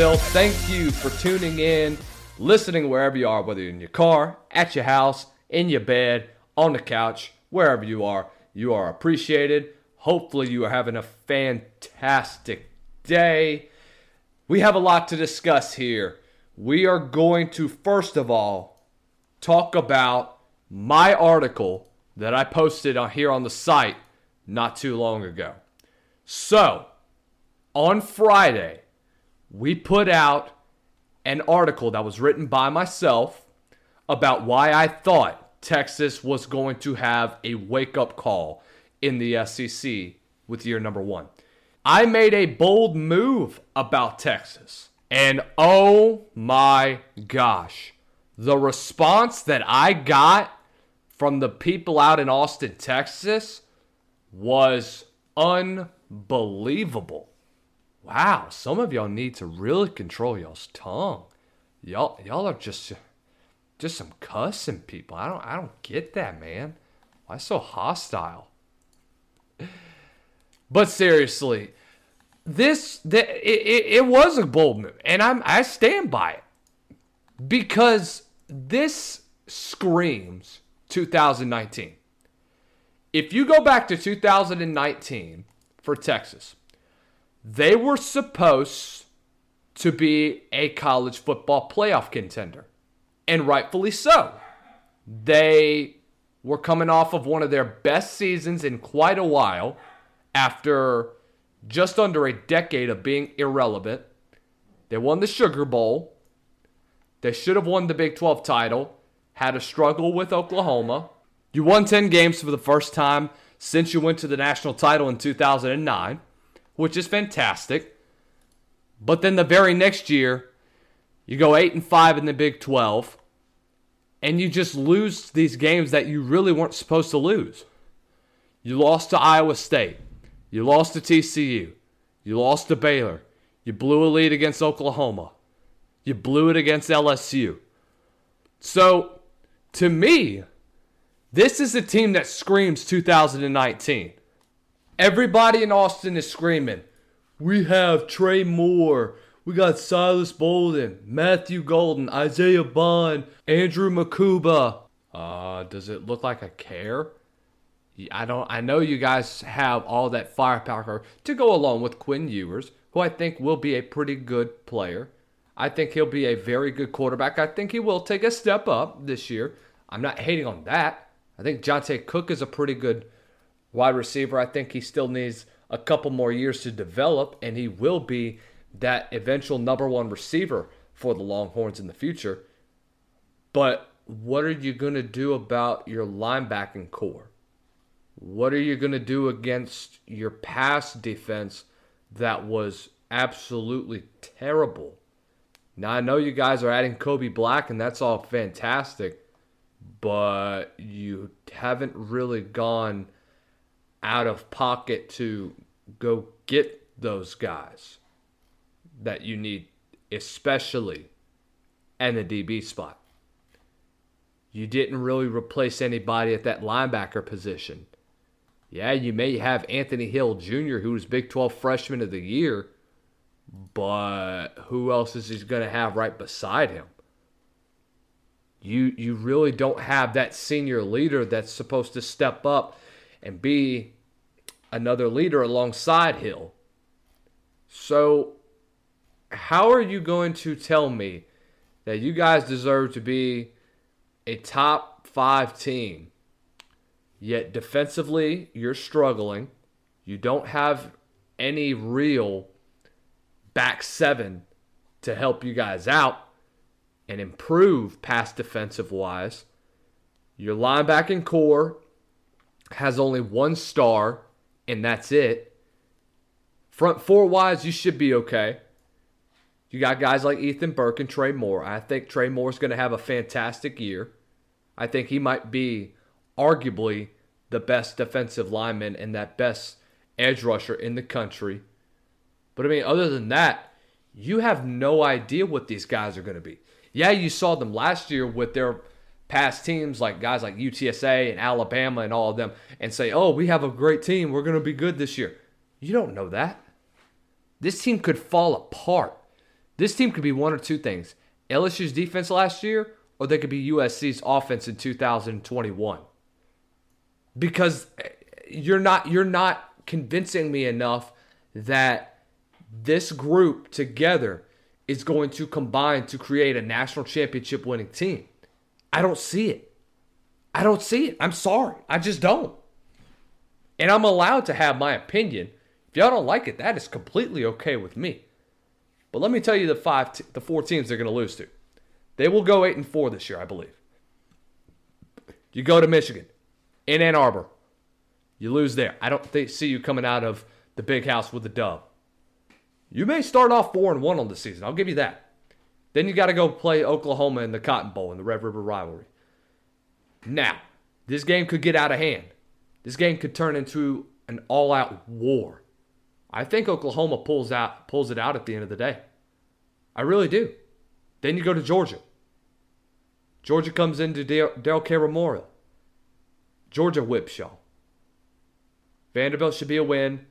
Hill. Thank you for tuning in, listening wherever you are, whether you're in your car, at your house, in your bed, on the couch, wherever you are. You are appreciated. Hopefully, you are having a fantastic day. We have a lot to discuss here. We are going to, first of all, talk about my article that I posted on here on the site not too long ago. So, on Friday, we put out an article that was written by myself about why I thought Texas was going to have a wake up call in the SEC with year number one. I made a bold move about Texas. And oh my gosh, the response that I got from the people out in Austin, Texas was unbelievable wow, some of y'all need to really control y'all's tongue. Y'all y'all are just just some cussing people. I don't I don't get that, man. Why so hostile? But seriously, this the, it, it, it was a bold move, and I'm I stand by it because this screams 2019. If you go back to 2019 for Texas, they were supposed to be a college football playoff contender, and rightfully so. They were coming off of one of their best seasons in quite a while after just under a decade of being irrelevant. They won the Sugar Bowl. They should have won the Big 12 title, had a struggle with Oklahoma. You won 10 games for the first time since you went to the national title in 2009, which is fantastic. But then the very next year, you go 8 and 5 in the Big 12 and you just lose these games that you really weren't supposed to lose. You lost to Iowa State. You lost to TCU. You lost to Baylor. You blew a lead against Oklahoma. You blew it against LSU. So, to me, this is a team that screams 2019. Everybody in Austin is screaming, We have Trey Moore. We got Silas Bolden, Matthew Golden, Isaiah Bond, Andrew Mukuba. Uh, does it look like I care? I don't. I know you guys have all that firepower to go along with Quinn Ewers, who I think will be a pretty good player. I think he'll be a very good quarterback. I think he will take a step up this year. I'm not hating on that. I think Johntay Cook is a pretty good wide receiver. I think he still needs a couple more years to develop, and he will be that eventual number one receiver for the Longhorns in the future. But what are you going to do about your linebacking core? What are you going to do against your pass defense that was absolutely terrible? Now, I know you guys are adding Kobe Black, and that's all fantastic, but you haven't really gone out of pocket to go get those guys that you need, especially in the DB spot. You didn't really replace anybody at that linebacker position. Yeah, you may have Anthony Hill Jr., who was Big 12 Freshman of the Year, but who else is he going to have right beside him? You you really don't have that senior leader that's supposed to step up and be another leader alongside Hill. So how are you going to tell me that you guys deserve to be a top five team, yet defensively you're struggling? You don't have any real back seven to help you guys out and improve pass defensive wise. Your linebacking core has only one star, and that's it. Front four wise, you should be okay. You got guys like Ethan Burke and Trey Moore. I think Trey Moore is going to have a fantastic year. I think he might be arguably the best defensive lineman and that best edge rusher in the country. But I mean, other than that, you have no idea what these guys are going to be. Yeah, you saw them last year with their past teams, like guys like UTSA and Alabama and all of them, and say, oh, we have a great team. We're going to be good this year. You don't know that. This team could fall apart this team could be one or two things LSU's defense last year, or they could be USC's offense in 2021. Because eh, you're not you're not convincing me enough that this group together is going to combine to create a national championship winning team. I don't see it. I don't see it. I'm sorry. I just don't. And I'm allowed to have my opinion. If y'all don't like it, that is completely okay with me. But let me tell you the five, t- the four teams they're going to lose to. They will go eight and four this year, I believe. You go to Michigan, in Ann Arbor, you lose there. I don't think, see you coming out of the big house with a dub. You may start off four and one on the season. I'll give you that. Then you got to go play Oklahoma in the Cotton Bowl in the Red River rivalry. Now, this game could get out of hand. This game could turn into an all-out war. I think Oklahoma pulls out pulls it out at the end of the day. I really do. Then you go to Georgia. Georgia comes into Darrell K. Memorial. Georgia whips y'all. Vanderbilt should be a win.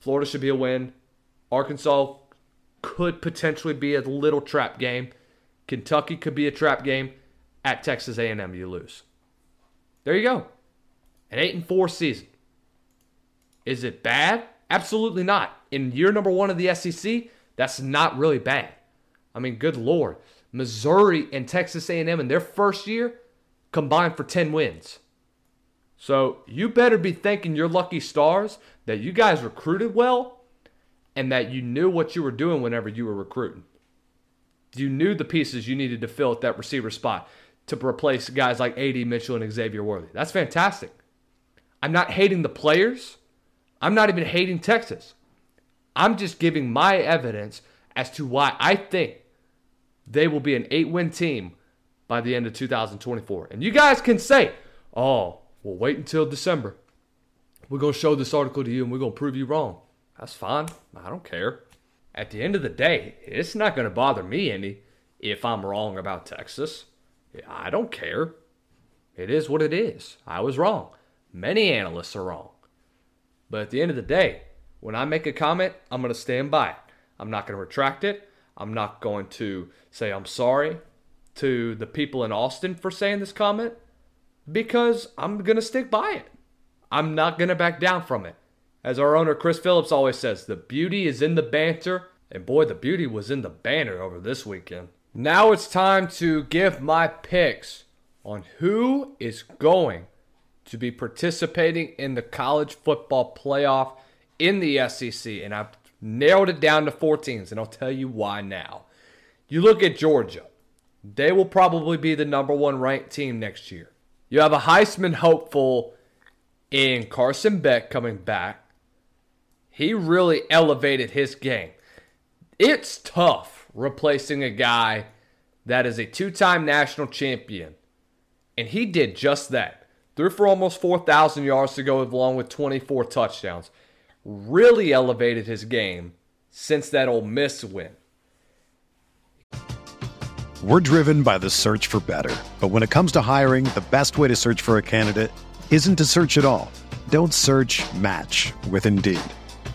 Florida should be a win. Arkansas could potentially be a little trap game. Kentucky could be a trap game. At Texas A&M, you lose. There you go. An 8 and 4 season. Is it bad? Absolutely not. In year number 1 of the SEC, that's not really bad. I mean, good lord. Missouri and Texas A&M in their first year combined for 10 wins. So, you better be thanking your lucky stars that you guys recruited well and that you knew what you were doing whenever you were recruiting. You knew the pieces you needed to fill at that receiver spot to replace guys like AD Mitchell and Xavier Worthy. That's fantastic. I'm not hating the players. I'm not even hating Texas. I'm just giving my evidence as to why I think they will be an eight win team by the end of 2024. And you guys can say, oh, we'll wait until December. We're going to show this article to you and we're going to prove you wrong. That's fine. I don't care. At the end of the day, it's not going to bother me any if I'm wrong about Texas. I don't care. It is what it is. I was wrong. Many analysts are wrong. But at the end of the day, when I make a comment, I'm going to stand by it. I'm not going to retract it. I'm not going to say I'm sorry to the people in Austin for saying this comment because I'm going to stick by it. I'm not going to back down from it. As our owner Chris Phillips always says, the beauty is in the banter. And boy, the beauty was in the banner over this weekend. Now it's time to give my picks on who is going to be participating in the college football playoff in the SEC. And I've narrowed it down to four teams, and I'll tell you why now. You look at Georgia, they will probably be the number one ranked team next year. You have a Heisman hopeful in Carson Beck coming back. He really elevated his game. It's tough replacing a guy that is a two time national champion. And he did just that. Threw for almost 4,000 yards to go along with 24 touchdowns. Really elevated his game since that Ole Miss win. We're driven by the search for better. But when it comes to hiring, the best way to search for a candidate isn't to search at all. Don't search match with Indeed.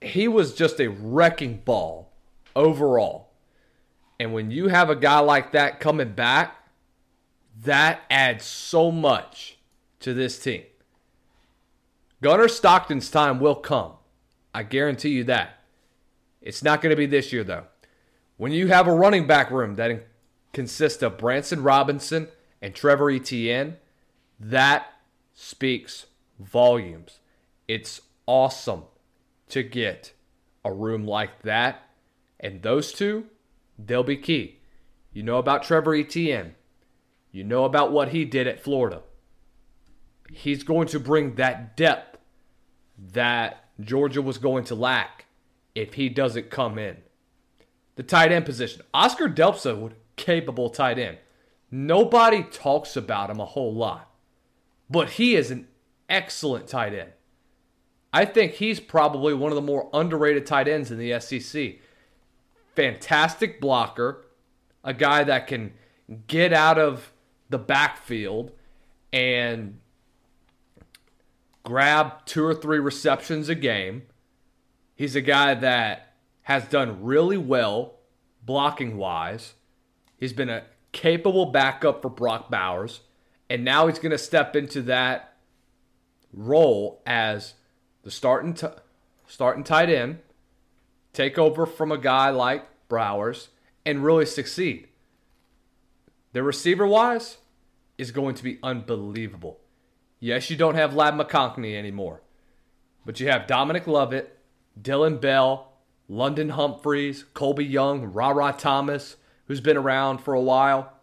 He was just a wrecking ball overall. And when you have a guy like that coming back, that adds so much to this team. Gunnar Stockton's time will come. I guarantee you that. It's not going to be this year, though. When you have a running back room that consists of Branson Robinson and Trevor Etienne, that speaks volumes. It's awesome to get a room like that. And those two, they'll be key. You know about Trevor Etienne. You know about what he did at Florida. He's going to bring that depth that Georgia was going to lack if he doesn't come in. The tight end position. Oscar Delp's a, capable tight end. Nobody talks about him a whole lot, but he is an excellent tight end. I think he's probably one of the more underrated tight ends in the SEC. Fantastic blocker, a guy that can get out of the backfield and grab two or three receptions a game. He's a guy that has done really well blocking wise. He's been a capable backup for Brock Bowers. And now he's going to step into that role as the starting, t- starting tight end, take over from a guy like Browers, and really succeed. The receiver wise is going to be unbelievable. Yes, you don't have Ladd McConkey anymore, but you have Dominic Lovett, Dillon Bell, London Humphreys, Colby Young, Ra Thomas, who's been around for a while.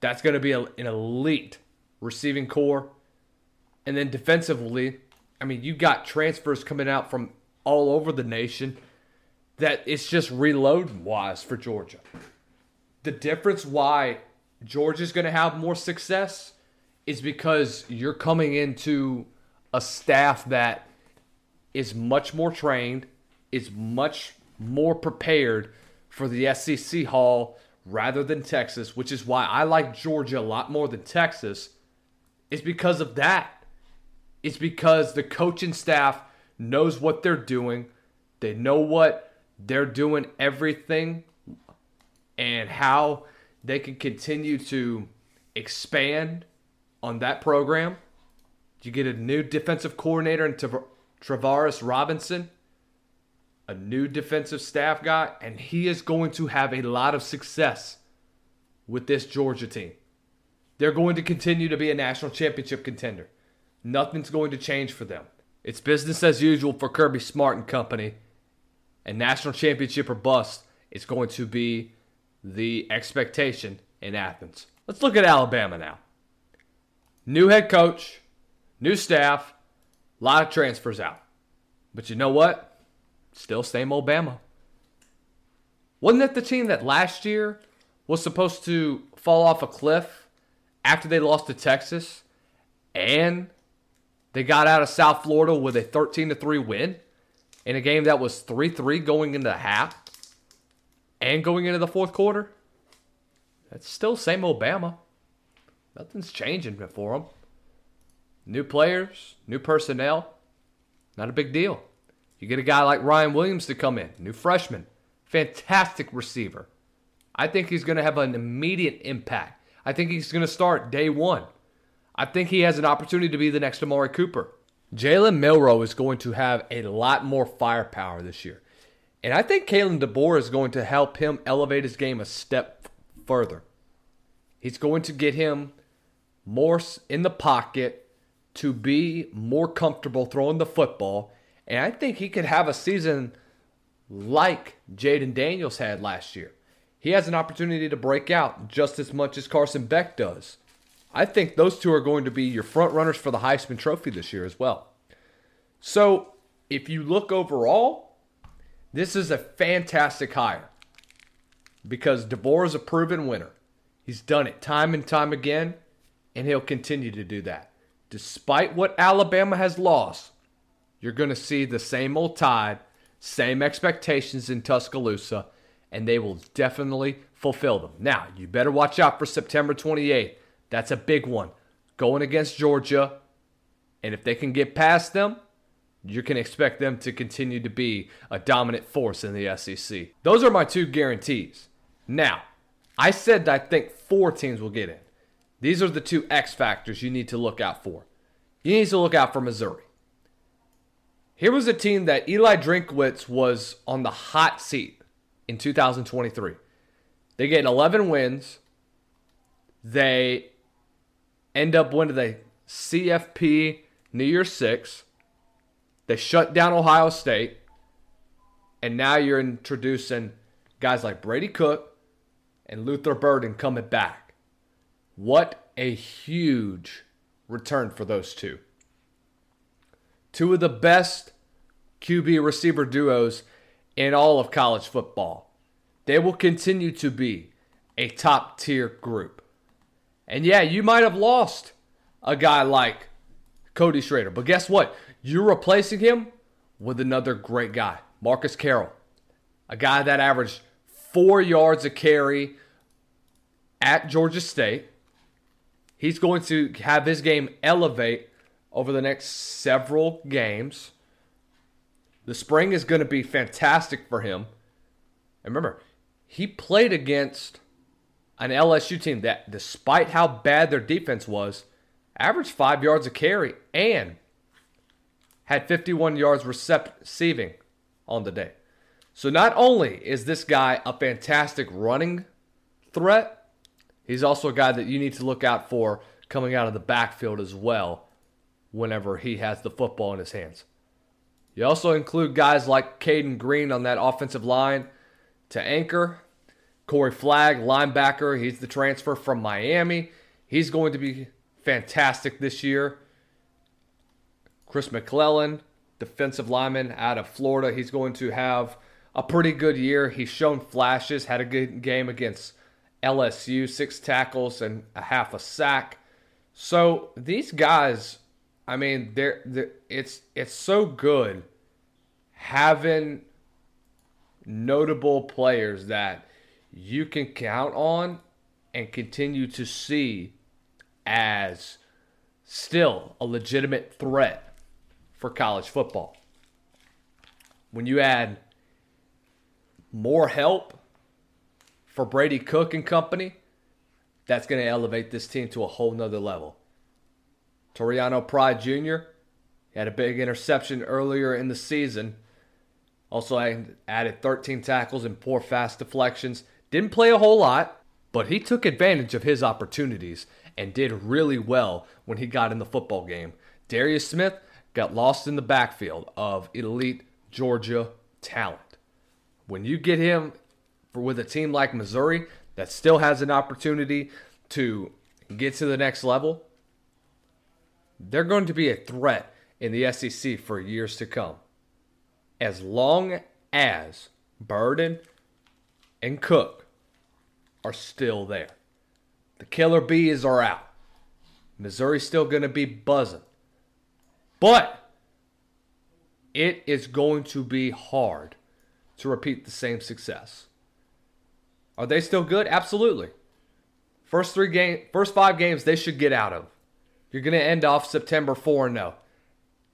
That's going to be a, an elite receiving core. And then defensively, I mean, you got transfers coming out from all over the nation that it's just reload wise for Georgia. The difference why Georgia's going to have more success is because you're coming into a staff that is much more trained, is much more prepared for the SEC Hall rather than Texas, which is why I like Georgia a lot more than Texas, is because of that. It's because the coaching staff knows what they're doing. They know what they're doing everything and how they can continue to expand on that program. You get a new defensive coordinator in Travaris Robinson, a new defensive staff guy, and he is going to have a lot of success with this Georgia team. They're going to continue to be a national championship contender. Nothing's going to change for them. It's business as usual for Kirby Smart and company. And national championship or bust is going to be the expectation in Athens. Let's look at Alabama now. New head coach, new staff, a lot of transfers out. But you know what? Still same old Bama. Wasn't that the team that last year was supposed to fall off a cliff after they lost to Texas and they got out of South Florida with a 13 to 3 win in a game that was 3-3 going into the half and going into the fourth quarter? That's still same old Bama. Nothing's changing for them. New players, new personnel, not a big deal. You get a guy like Ryan Williams to come in, new freshman, fantastic receiver. I think he's going to have an immediate impact. I think he's going to start day one. I think he has an opportunity to be the next Amari Cooper. Jalen Milroe is going to have a lot more firepower this year. And I think Kalen DeBoer is going to help him elevate his game a step further. He's going to get him more in the pocket to be more comfortable throwing the football. And I think he could have a season like Jayden Daniels had last year. He has an opportunity to break out just as much as Carson Beck does. I think those two are going to be your front runners for the Heisman Trophy this year as well. So, if you look overall, this is a fantastic hire because DeBoer is a proven winner. He's done it time and time again, and he'll continue to do that. Despite what Alabama has lost, you're going to see the same old tide, same expectations in Tuscaloosa, and they will definitely fulfill them. Now, you better watch out for September 28th. That's a big one. Going against Georgia, and if they can get past them, you can expect them to continue to be a dominant force in the SEC. Those are my two guarantees. Now, I said I think four teams will get in. These are the two X factors you need to look out for. You need to look out for Missouri. Here was a team that Eli Drinkwitz was on the hot seat in 2023. They get 11 wins. They end up winning the CFP New Year's Six. They shut down Ohio State. And now you're introducing guys like Brady Cook and Luther Burden coming back. What a huge return for those two. Two of the best QB receiver duos in all of college football. They will continue to be a top tier group. And yeah, you might have lost a guy like Cody Schrader, but guess what? You're replacing him with another great guy, Marcus Carroll, a guy that averaged four yards a carry at Georgia State. He's going to have his game elevate over the next several games. The spring is going to be fantastic for him. And remember, he played against an LSU team that, despite how bad their defense was, averaged five yards a carry and had 51 yards receiving on the day. So not only is this guy a fantastic running threat, he's also a guy that you need to look out for coming out of the backfield as well whenever he has the football in his hands. You also include guys like Cayden Green on that offensive line to anchor. Corey Flagg, linebacker, he's the transfer from Miami. He's going to be fantastic this year. Chris McClellan, defensive lineman out of Florida, he's going to have a pretty good year. He's shown flashes, had a good game against LSU, six tackles and a half a sack. So these guys, I mean, they're, they're it's it's so good having notable players that you can count on and continue to see as still a legitimate threat for college football. When you add more help for Brady Cook and company, that's going to elevate this team to a whole nother level. Toriano Pride Jr. had a big interception earlier in the season. Also I added 13 tackles and four fast deflections. Didn't play a whole lot, but he took advantage of his opportunities and did really well when he got in the football game. Darris Smith got lost in the backfield of elite Georgia talent. When you get him for, with a team like Missouri that still has an opportunity to get to the next level, they're going to be a threat in the SEC for years to come. As long as Burden and Cook are still there. The killer bees are out. Missouri's still going to be buzzing. But it is going to be hard to repeat the same success. Are they still good? Absolutely. First three game, first five games they should get out of. You're going to end off September 4 and 0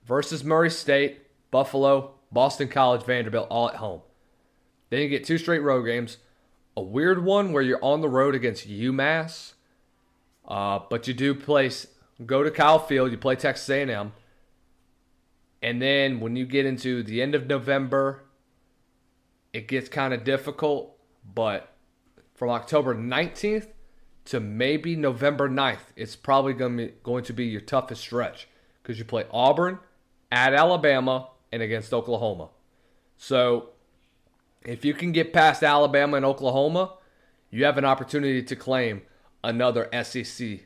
versus Murray State, Buffalo, Boston College, Vanderbilt, all at home. Then you get two straight road games. A weird one where you're on the road against UMass, uh, but you do place go to Kyle Field. You play Texas A&M, and then when you get into the end of November, it gets kind of difficult. But from October 19th to maybe November 9th, it's probably going to be, going to be your toughest stretch because you play Auburn at Alabama and against Oklahoma. So if you can get past Alabama and Oklahoma, you have an opportunity to claim another SEC.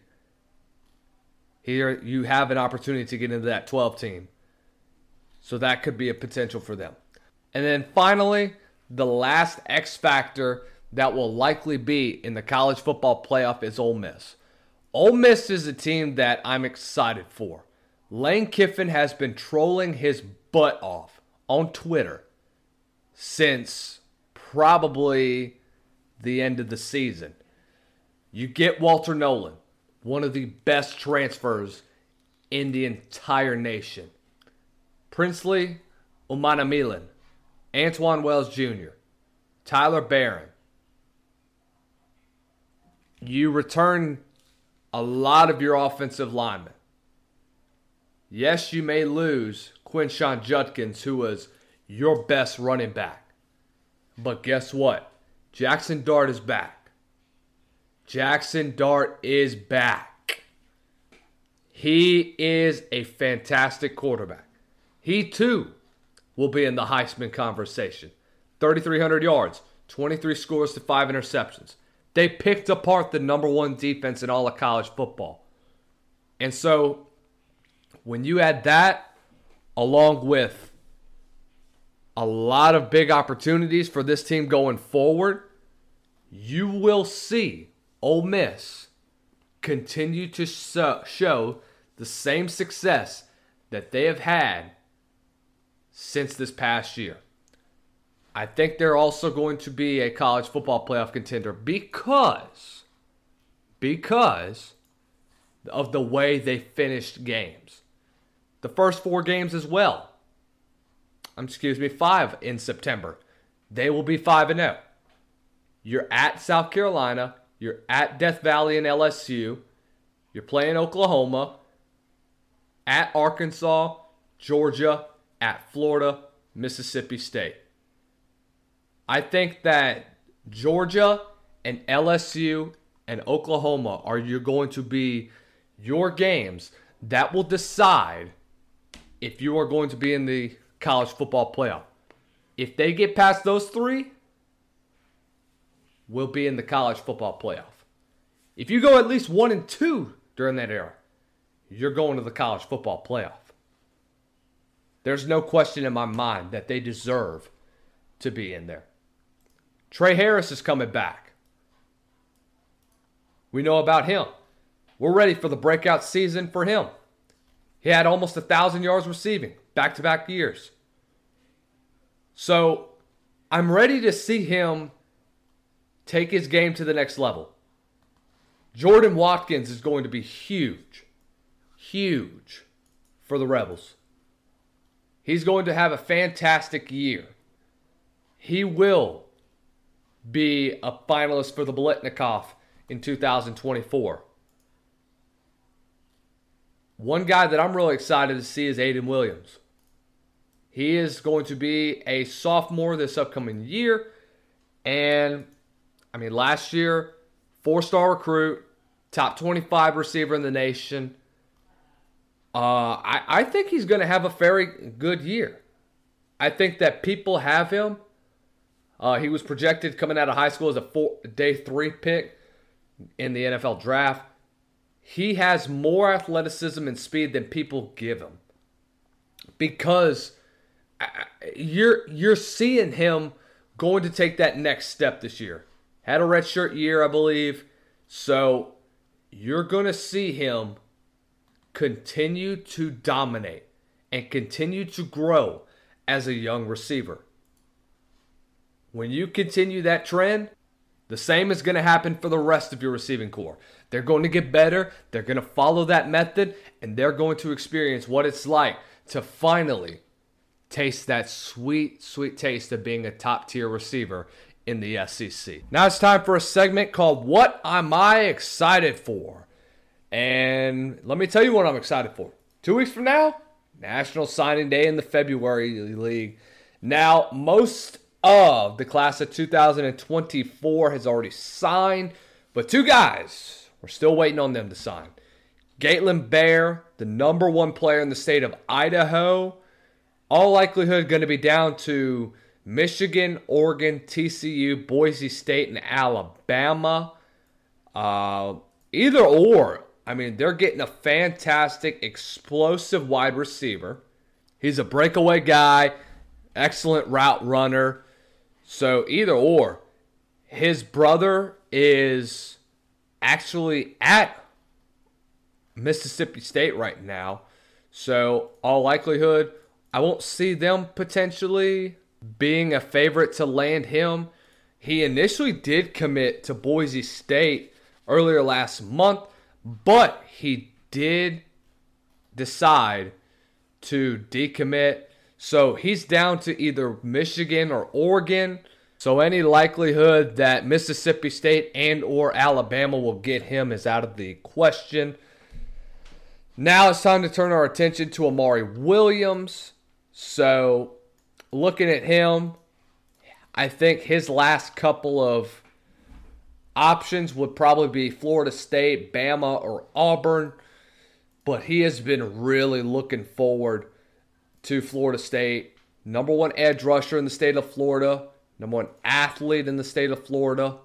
Here you have an opportunity to get into that 12 team. So that could be a potential for them. And then finally, the last X factor that will likely be in the college football playoff is Ole Miss. Ole Miss is a team that I'm excited for. Lane Kiffin has been trolling his butt off on Twitter since probably the end of the season. You get Walter Nolen, one of the best transfers in the entire nation. Princely Umanmielen, Antoine Wells Jr., Tyler Barron. You return a lot of your offensive linemen. Yes, you may lose Quinshon Judkins, who was your best running back. But guess what? Jaxson Dart is back. Jaxson Dart is back. He is a fantastic quarterback. He too will be in the Heisman conversation. 3,300 yards, 23 scores to 5 interceptions. They picked apart the number one defense in all of college football. And so when you add that along with a lot of big opportunities for this team going forward, you will see Ole Miss continue to show the same success that they have had since this past year. I think they're also going to be a college football playoff contender because because of the way they finished games. the first four games as well. Um, excuse me, five in September. They will be 5 and 0. You're at South Carolina, you're at Death Valley and LSU, you're playing Oklahoma, at Arkansas, Georgia, at Florida, Mississippi State. I think that Georgia and LSU and Oklahoma are you going to be your games that will decide if you are going to be in the college football playoff. If they get past those three, we'll be in the college football playoff. If you go at least one and two during that era, you're going to the college football playoff. There's no question in my mind that they deserve to be in there. Tre Harris is coming back. We know about him. We're ready for the breakout season for him. He had almost a thousand yards receiving back to back years. So I'm ready to see him take his game to the next level. Jordan Watkins is going to be huge, huge for the Rebels. He's going to have a fantastic year. He will be a finalist for the Biletnikoff in 2024. One guy that I'm really excited to see is Ayden Williams. He is going to be a sophomore this upcoming year. And I mean, last year, four star recruit, top 25 receiver in the nation. Uh, I, I think he's going to have a very good year. I think that people have him. Uh, he was projected coming out of high school as a four, day three pick in the NFL draft. He has more athleticism and speed than people give him because you're you're seeing him going to take that next step this year. Had a redshirt year, I believe. So you're going to see him continue to dominate and continue to grow as a young receiver. When you continue that trend, the same is going to happen for the rest of your receiving corps. They're going to get better, they're going to follow that method, and they're going to experience what it's like to finally taste that sweet, sweet taste of being a top tier receiver in the SEC. Now it's time for a segment called What Am I Excited For? And let me tell you what I'm excited for. Two weeks from now, National Signing Day in the February League. Now, most of the class of 2024 has already signed, but two guys, we're still waiting on them to sign. Gatlin Bair, the number one player in the state of Idaho, all likelihood going to be down to Michigan, Oregon, TCU, Boise State, and Alabama. Uh, either or, I mean, they're getting a fantastic, explosive wide receiver. He's a breakaway guy, excellent route runner. So either or, his brother is actually at Mississippi State right now. So all likelihood, I won't see them potentially being a favorite to land him. He initially did commit to Boise State earlier last month, but he did decide to decommit so he's down to either Michigan or Oregon. So any likelihood that Mississippi State and or Alabama will get him is out of the question. Now it's time to turn our attention to Amari Williams. So looking at him, I think his last couple of options would probably be Florida State, Bama, or Auburn. But he has been really looking forward to Florida State. Number one edge rusher in the state of Florida. Number one athlete in the state of Florida.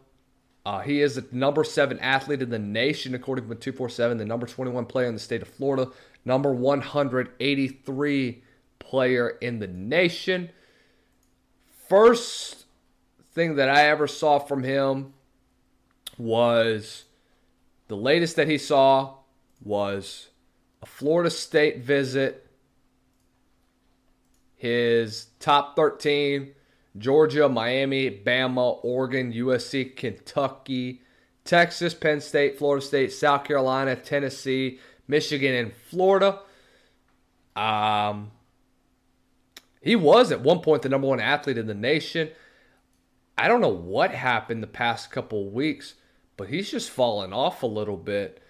Uh, he is the number seven athlete in the nation, according to 247, the number 21 player in the state of Florida, number 183 player in the nation. First thing that I ever saw from him was the latest that he saw was a Florida State visit his top 13 Georgia, Miami, Bama, Oregon, USC, Kentucky, Texas, Penn State, Florida State, South Carolina, Tennessee, Michigan, and Florida. Um, he was at one point the number one athlete in the nation. I don't know what happened the past couple weeks, but he's just fallen off a little bit.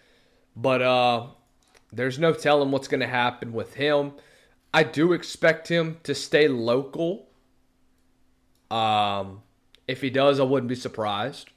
But uh, there's no telling what's going to happen with him. I do expect him to stay local. Um, if he does, I wouldn't be surprised.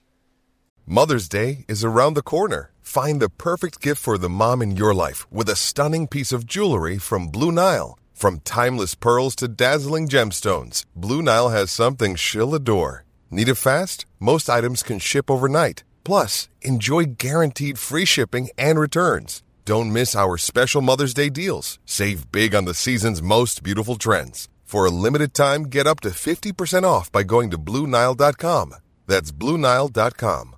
Mother's Day is around the corner. Find the perfect gift for the mom in your life with a stunning piece of jewelry from Blue Nile. From timeless pearls to dazzling gemstones, Blue Nile has something she'll adore. Need it fast? Most items can ship overnight. Plus, enjoy guaranteed free shipping and returns. Don't miss our special Mother's Day deals. Save big on the season's most beautiful trends. For a limited time, get up to 50% off by going to BlueNile.com. That's BlueNile.com.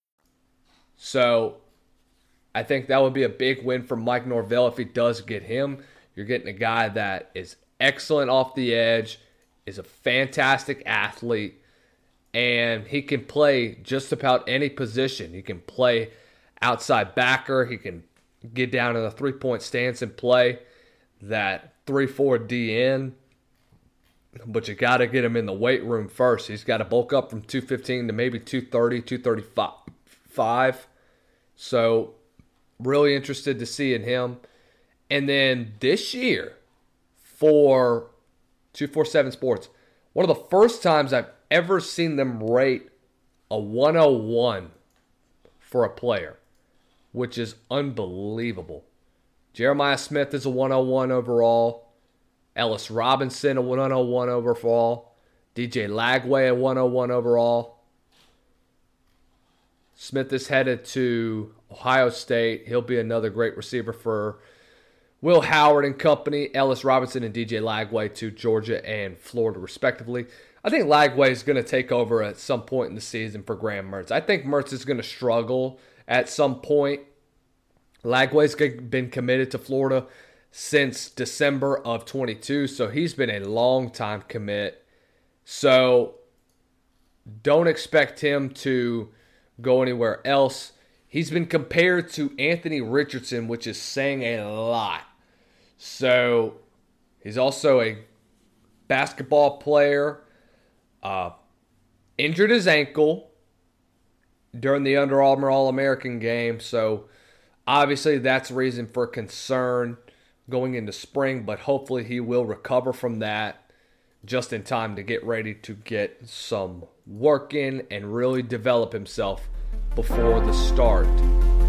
So I think that would be a big win for Mike Norvell if he does get him. You're getting a guy that is excellent off the edge, is a fantastic athlete, and he can play just about any position. He can play outside backer, he can get down in the three point stance and play that 3 4 DN. But you got to get him in the weight room first. He's got to bulk up from 215 to maybe 230, 235. So, really interested to see in him. And then this year for 247 Sports, one of the first times I've ever seen them rate a 101 for a player, which is unbelievable. Jeremiah Smith is a 101 overall. Ellis Robinson, a 101 overall. DJ Lagway, a 101 overall. Smith is headed to Ohio State. He'll be another great receiver for Will Howard and company. Ellis Robinson and DJ Lagway to Georgia and Florida, respectively. I think Lagway is going to take over at some point in the season for Graham Mertz. I think Mertz is going to struggle at some point. Lagway's been committed to Florida since December of 22, so he's been a long time commit. So don't expect him to go anywhere else. He's been compared to Anthony Richardson, which is saying a lot. So he's also a basketball player. Uh, injured his ankle during the Under Armour All American game. So obviously that's reason for concern going into spring, but hopefully he will recover from that just in time to get ready to get some work in and really develop himself before the start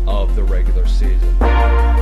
of the regular season.